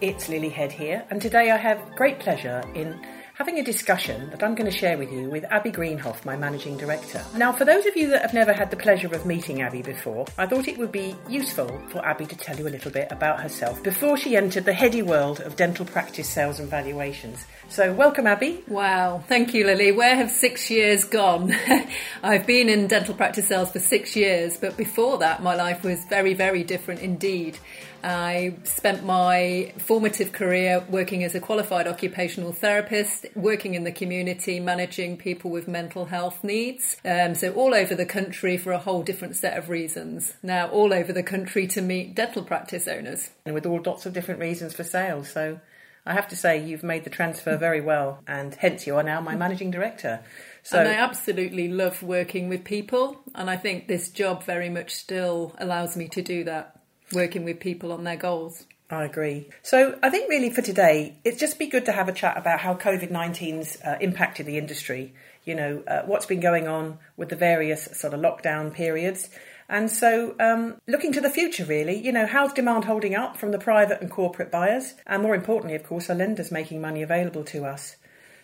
it's Lily Head here, and today I have great pleasure in having a discussion that I'm going to share with you with Abi Greenhough, my managing director. Now, for those of you that have never had the pleasure of meeting Abi before, I thought it would be useful for Abi to tell you a little bit about herself before she entered the heady world of dental practice sales and valuations. So, welcome, Abi. Wow, thank you, Lily. Where have six years gone? I've been in dental practice sales for six years, but before that, my life was very, very different indeed. I spent my formative career working as a qualified occupational therapist, working in the community, managing people with mental health needs. Um, so, all over the country for a whole different set of reasons. Now, all over the country to meet dental practice owners. And with all lots of different reasons for sales. So, I have to say, you've made the transfer very well, and hence you are now my managing director. So, and I absolutely love working with people, and I think this job very much still allows me to do that working with people on their goals. I agree. So I think really for today, it'd just be good to have a chat about how COVID 19's uh, impacted the industry. You know, uh, what's been going on with the various sort of lockdown periods. And so, um, looking to the future, really, you know, how's demand holding up from the private and corporate buyers? And more importantly, of course, are lenders making money available to us?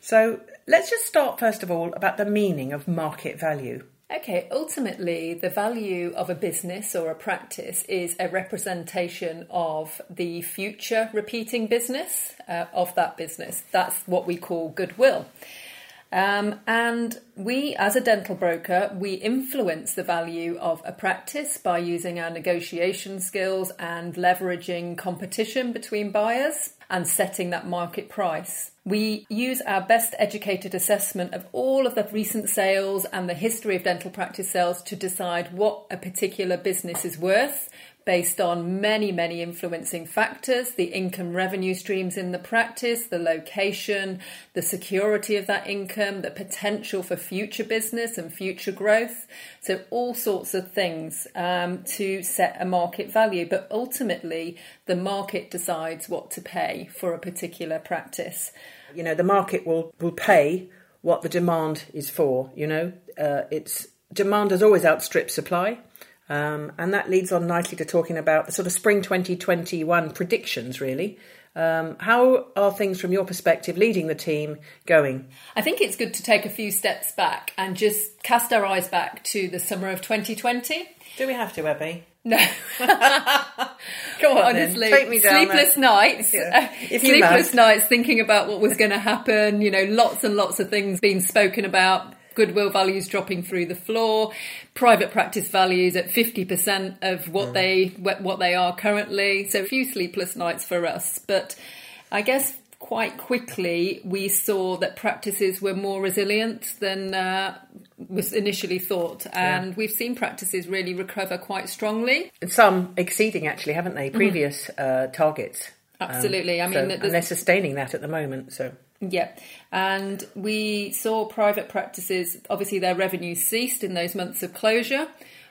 So, let's just start first of all about the meaning of market value. Okay, ultimately, the value of a business or a practice is a representation of the future repeating business uh, of that business. That's what we call goodwill. Um, and we, as a dental broker, we influence the value of a practice by using our negotiation skills and leveraging competition between buyers and setting that market price. We use our best educated assessment of all of the recent sales and the history of dental practice sales to decide what a particular business is worth based on many, many influencing factors the income revenue streams in the practice, the location, the security of that income, the potential for future business and future growth. So, all sorts of things um, to set a market value. But ultimately, the market decides what to pay for a particular practice. You know, the market will, will pay what the demand is for, you know, uh, it's demand has always outstripped supply. Um, and that leads on nicely to talking about the sort of spring 2021 predictions, really. Um, how are things from your perspective leading the team going? I think it's good to take a few steps back and just cast our eyes back to the summer of 2020. Do we have to, Abi? No. Come on, honestly. Take me down sleepless nights. Yeah. sleepless nights thinking about what was going to happen. You know, lots and lots of things being spoken about goodwill values dropping through the floor, private practice values at 50% of what mm. they what they are currently. So a few sleepless nights for us, but I guess quite quickly we saw that practices were more resilient than uh, was initially thought, and yeah. we've seen practices really recover quite strongly. Some exceeding, actually, haven't they? Mm-hmm. Previous mm. uh, targets. Absolutely. Um, I mean, so, and they're sustaining that at the moment. So yeah, and we saw private practices, obviously, their revenue ceased in those months of closure.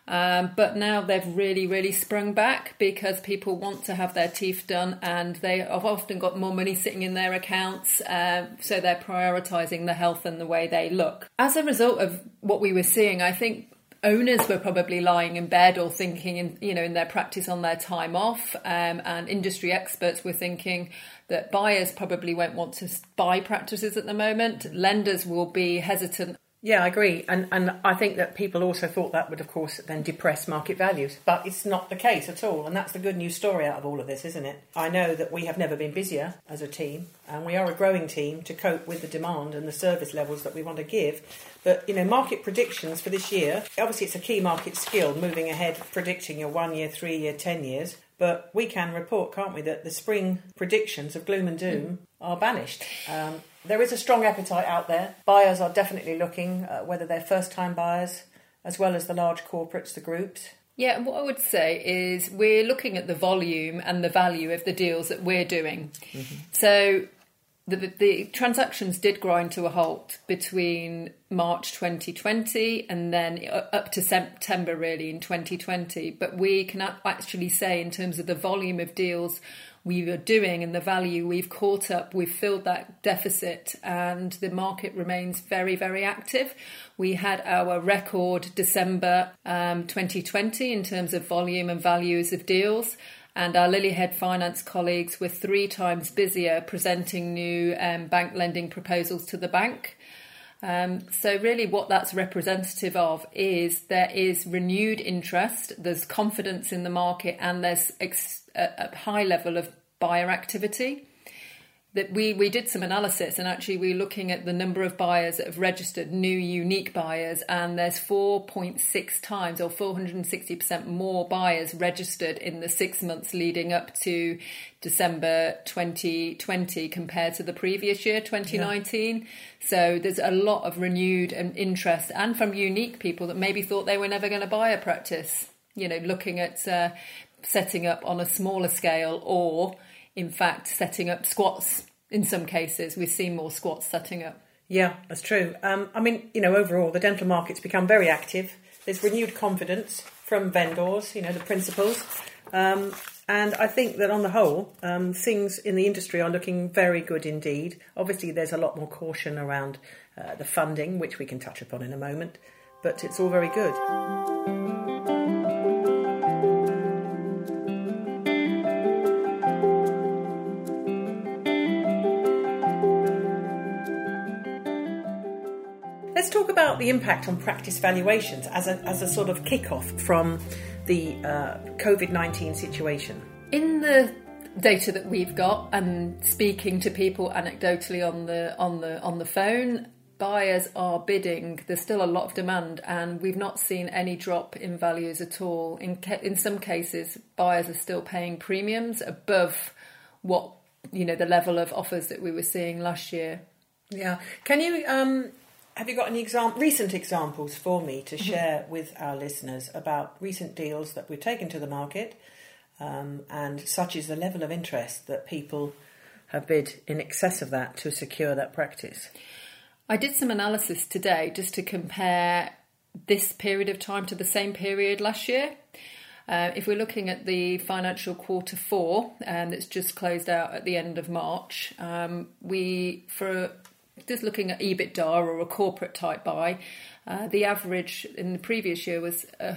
Um, but now they've really, really sprung back because people want to have their teeth done and they have often got more money sitting in their accounts. Uh, so they're prioritising the health and the way they look. As a result of what we were seeing, I think owners were probably lying in bed or thinking in you know in their practice on their time off um, and industry experts were thinking that buyers probably won't want to buy practices at the moment. Lenders will be hesitant yeah, I agree. And and I think that people also thought that would of course then depress market values. But it's not the case at all. And that's the good news story out of all of this, isn't it? I know that we have never been busier as a team and we are a growing team to cope with the demand and the service levels that we want to give. But you know, market predictions for this year, obviously it's a key market skill moving ahead predicting your one year, three year, ten years. But we can report, can't we, that the spring predictions of gloom and doom are banished. Um, there is a strong appetite out there. Buyers are definitely looking, uh, whether they're first time buyers as well as the large corporates, the groups. Yeah, and what I would say is we're looking at the volume and the value of the deals that we're doing. Mm-hmm. So the, the, transactions did grind to a halt between March 2020 and then up to September, really, in 2020. But we can actually say, in terms of the volume of deals we were doing and the value we've caught up, we've filled that deficit, and the market remains very, very active. We had our record December um, 2020 in terms of volume and values of deals. And our Lilyhead Finance colleagues were three times busier presenting new um, bank lending proposals to the bank. Um, so, really, what that's representative of is there is renewed interest, there's confidence in the market, and there's ex- a, a high level of buyer activity that we, we did some analysis and actually we're looking at the number of buyers that have registered new unique buyers and there's 4.6 times or 460% more buyers registered in the six months leading up to December 2020 compared to the previous year 2019 yeah. so there's a lot of renewed interest and from unique people that maybe thought they were never going to buy a practice you know looking at uh, setting up on a smaller scale or in fact setting up squats in some cases. We've seen more squats setting up. Yeah, that's true. Um, I mean, you know, overall, the dental market's become very active. There's renewed confidence from vendors, you know, the principals. Um, and I think that on the whole, um, things in the industry are looking very good indeed. Obviously, there's a lot more caution around uh, the funding, which we can touch upon in a moment, but it's all very good. Talk about the impact on practice valuations as a, as a sort of kick-off from the uh, COVID 19 situation. In the data that we've got and speaking to people anecdotally on the on the on the phone buyers are bidding. There's still a lot of demand and we've not seen any drop in values at all. In ca- in some cases buyers are still paying premiums above what you know the level of offers that we were seeing last year. Yeah. Can you um have you got any exam- recent examples for me to mm-hmm. share with our listeners about recent deals that we've taken to the market um, and such is the level of interest that people have bid in excess of that to secure that practice? I did some analysis today just to compare this period of time to the same period last year. Uh, if we're looking at the financial quarter four, um, that's just closed out at the end of March, um, we for just looking at EBITDA or a corporate type buy, uh, the average in the previous year was uh,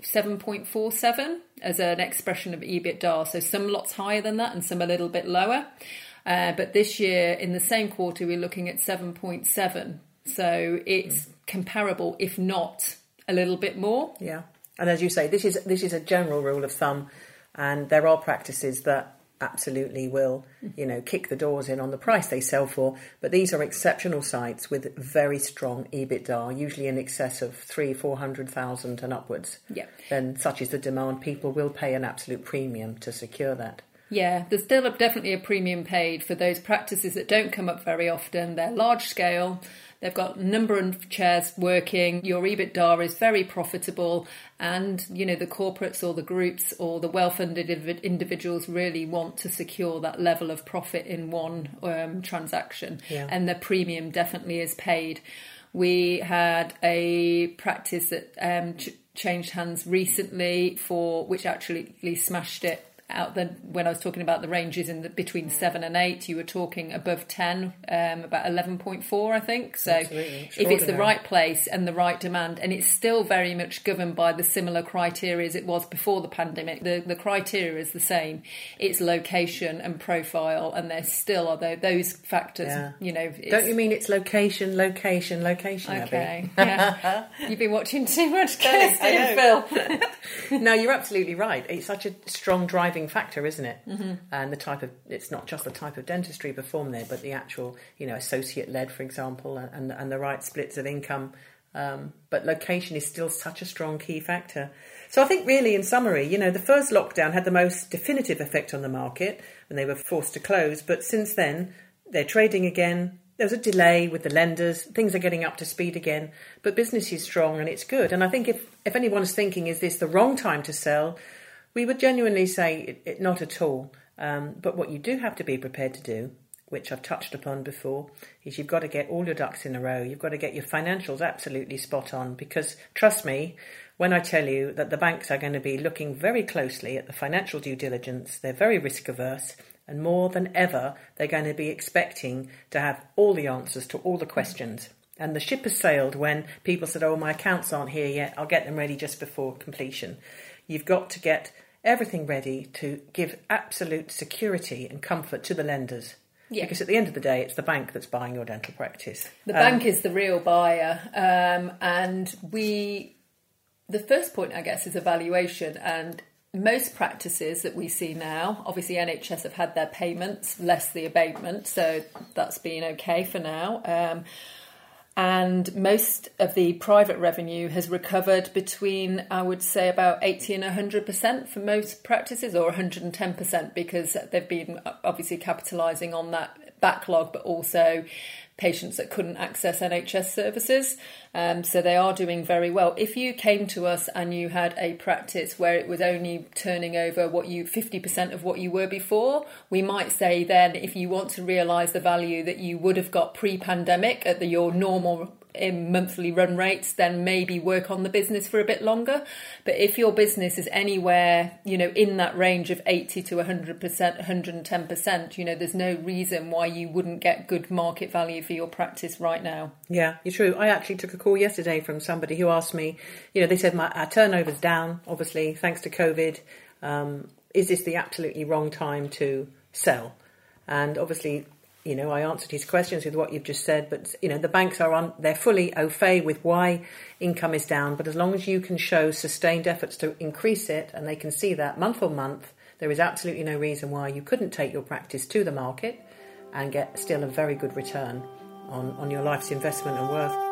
7.47 as an expression of EBITDA. So some lots higher than that and some a little bit lower. Uh, but this year, in the same quarter, we're looking at 7.7. So it's mm. comparable, if not a little bit more. Yeah. And as you say, this is this is a general rule of thumb, and there are practices that absolutely will, you know, kick the doors in on the price they sell for. But these are exceptional sites with very strong EBITDA, usually in excess of three, four hundred thousand and upwards. Yeah. Then such is the demand, people will pay an absolute premium to secure that. Yeah, there's still a, definitely a premium paid for those practices that don't come up very often. They're large scale They've got a number of chairs working. Your EBITDA is very profitable, and you know the corporates or the groups or the well-funded individuals really want to secure that level of profit in one um, transaction, yeah. and the premium definitely is paid. We had a practice that um, ch- changed hands recently for which actually smashed it out the when I was talking about the ranges in the, between seven and eight, you were talking above ten, um, about eleven point four, I think. So if it's the right place and the right demand, and it's still very much governed by the similar criteria as it was before the pandemic. The the criteria is the same. It's location and profile, and there still are those factors. Yeah. You know, don't you mean it's location, location, location? Okay, yeah. You've been watching too much Kirsty and Phil. no, you're absolutely right. It's such a strong driving driving factor, isn't it? Mm-hmm. And the type of it's not just the type of dentistry performed there, but the actual you know associate led, for example, and and the right splits of income. Um, but location is still such a strong key factor. So I think really, in summary, you know, the first lockdown had the most definitive effect on the market when they were forced to close. But since then, they're trading again. There's a delay with the lenders. Things are getting up to speed again, but business is strong and it's good. And I think if, if anyone's thinking, is this the wrong time to sell? We would genuinely say it, it, not at all. Um, but what you do have to be prepared to do, which I've touched upon before, is you've got to get all your ducks in a row. You've got to get your financials absolutely spot on because trust me, when I tell you that the banks are going to be looking very closely at the financial due diligence, they're very risk averse, and more than ever, they're going to be expecting to have all the answers to all the questions. And the ship has sailed when people said, Oh, my accounts aren't here yet, I'll get them ready just before completion. You've got to get everything ready to give absolute security and comfort to the lenders. Yeah. Because at the end of the day, it's the bank that's buying your dental practice. The Um, bank is the real buyer, um, and we. The first point, I guess, is evaluation, and most practices that we see now, obviously NHS have had their payments less the abatement, so that's been okay for now. Um, and most of the private revenue has recovered between, I would say, about 80 and 100% for most practices, or 110% because they've been obviously capitalising on that backlog, but also patients that couldn't access NHS services. Um, so they are doing very well. If you came to us and you had a practice where it was only turning over what you 50% of what you were before, we might say then if you want to realise the value that you would have got pre-pandemic at the, your normal monthly run rates, then maybe work on the business for a bit longer. But if your business is anywhere, you know, in that range of 80 to 100%, 110%, you know, there's no reason why you wouldn't get good market value for your practice right now. Yeah, you're true. I actually took a call yesterday from somebody who asked me, you know, they said my our turnover's down, obviously, thanks to COVID. Um, is this the absolutely wrong time to sell? And obviously, you know, I answered his questions with what you've just said, but you know, the banks are on, they're fully au fait with why income is down. But as long as you can show sustained efforts to increase it and they can see that month on month, there is absolutely no reason why you couldn't take your practice to the market and get still a very good return on, on your life's investment and worth.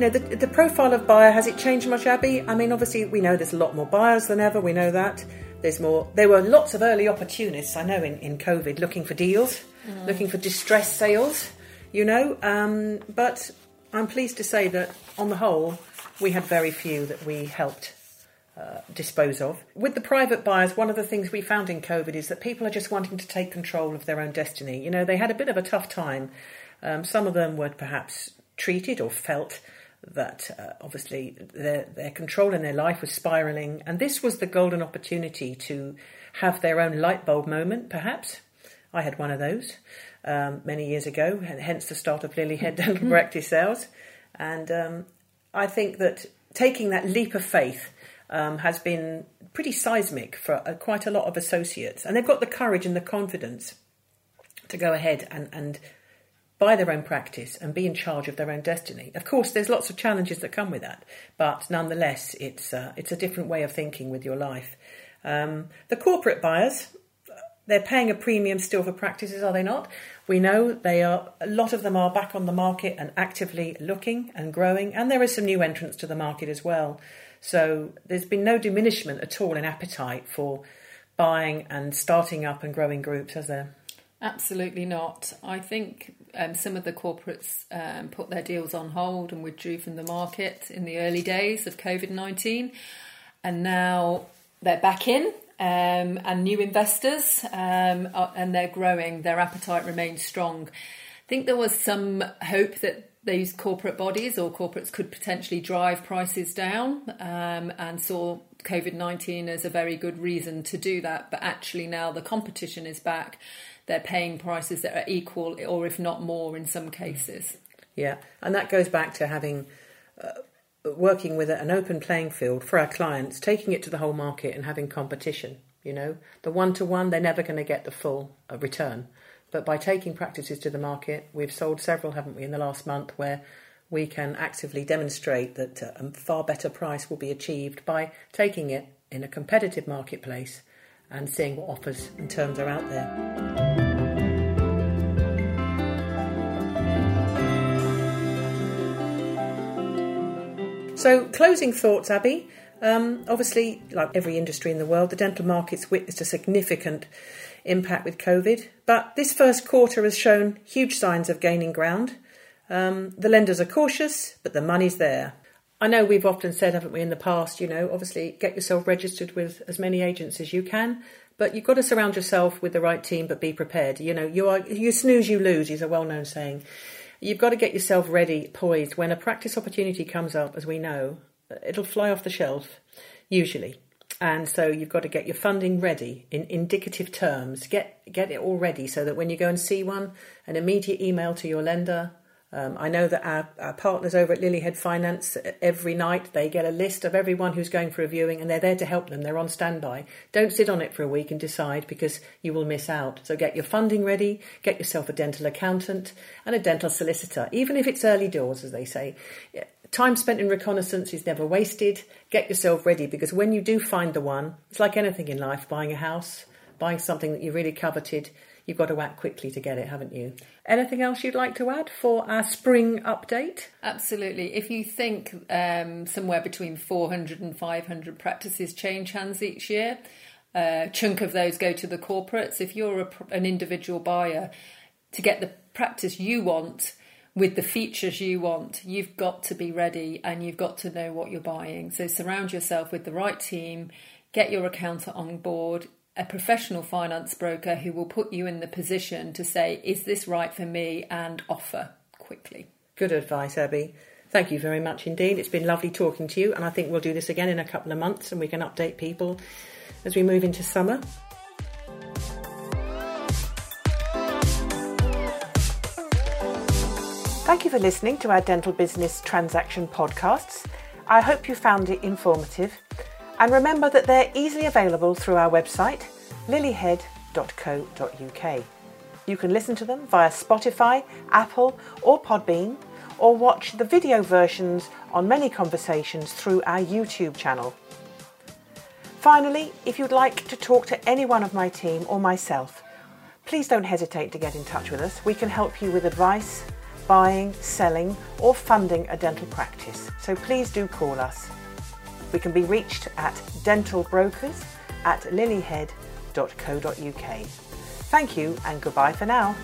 You know, the, the profile of buyer, has it changed much, Abi? I mean, obviously, we know there's a lot more buyers than ever. We know that. There's more. There were lots of early opportunists, I know, in, in COVID, looking for deals, looking for distressed sales, you know. Um, but I'm pleased to say that, on the whole, we had very few that we helped uh, dispose of. With the private buyers, one of the things we found in COVID is that people are just wanting to take control of their own destiny. You know, they had a bit of a tough time. Um, some of them were perhaps treated or felt that uh, obviously their, their control in their life was spiraling, and this was the golden opportunity to have their own light bulb moment, perhaps. I had one of those um, many years ago, and hence the start of Lilyhead Dental Practice Sales. And um, I think that taking that leap of faith um, has been pretty seismic for uh, quite a lot of associates, and they've got the courage and the confidence to go ahead and, and buy their own practice and be in charge of their own destiny. Of course, there's lots of challenges that come with that, but nonetheless, it's uh, it's a different way of thinking with your life. Um, the corporate buyers, they're paying a premium still for practices, are they not? We know they are. A lot of them are back on the market and actively looking and growing, and there is some new entrants to the market as well. So there's been no diminishment at all in appetite for buying and starting up and growing groups, has there? Absolutely not. I think um, some of the corporates um, put their deals on hold and withdrew from the market in the early days of COVID 19. And now they're back in um, and new investors um, are, and they're growing. Their appetite remains strong. I think there was some hope that these corporate bodies or corporates could potentially drive prices down um, and saw COVID 19 as a very good reason to do that. But actually, now the competition is back they're paying prices that are equal or if not more in some cases. Yeah, and that goes back to having uh, working with an open playing field for our clients, taking it to the whole market and having competition. You know, the one to one, they're never going to get the full uh, return. But by taking practices to the market, we've sold several, haven't we, in the last month where we can actively demonstrate that uh, a far better price will be achieved by taking it in a competitive marketplace and seeing what offers and terms are out there. So, closing thoughts, Abi. Um, obviously, like every industry in the world, the dental market's witnessed a significant impact with COVID, but this first quarter has shown huge signs of gaining ground. Um, the lenders are cautious, but the money's there. I know we've often said, haven't we, in the past, you know, obviously get yourself registered with as many agents as you can, but you've got to surround yourself with the right team, but be prepared. You know, you are you snooze, you lose is a well known saying. You've got to get yourself ready, poised. When a practice opportunity comes up, as we know, it'll fly off the shelf, usually. And so you've got to get your funding ready in indicative terms. Get get it all ready so that when you go and see one, an immediate email to your lender. Um, I know that our, our partners over at Lilyhead Finance every night they get a list of everyone who's going for a viewing and they're there to help them. They're on standby. Don't sit on it for a week and decide because you will miss out. So get your funding ready, get yourself a dental accountant and a dental solicitor, even if it's early doors, as they say time spent in reconnaissance is never wasted. Get yourself ready because when you do find the one, it's like anything in life buying a house, buying something that you really coveted. You've got to act quickly to get it, haven't you? Anything else you'd like to add for our spring update? Absolutely. If you think um, somewhere between 400 and 500 practices change hands each year, a chunk of those go to the corporates. If you're a, an individual buyer, to get the practice you want, with the features you want, you've got to be ready and you've got to know what you're buying. So surround yourself with the right team, get your accountant on board, a professional finance broker who will put you in the position to say, is this right for me, and offer quickly. Good advice, Abi. Thank you very much indeed. It's been lovely talking to you, and I think we'll do this again in a couple of months and we can update people as we move into summer. Thank you for listening to our Dental Business Transaction podcasts. I hope you found it informative. And remember that they're easily available through our website, lilyhead.co.uk. You can listen to them via Spotify, Apple, or Podbean, or watch the video versions on many conversations through our YouTube channel. Finally, if you'd like to talk to any one of my team or myself, please don't hesitate to get in touch with us. We can help you with advice buying, selling, or funding a dental practice, so please do call us. We can be reached at dentalbrokers at lilyhead.co.uk. Thank you and goodbye for now.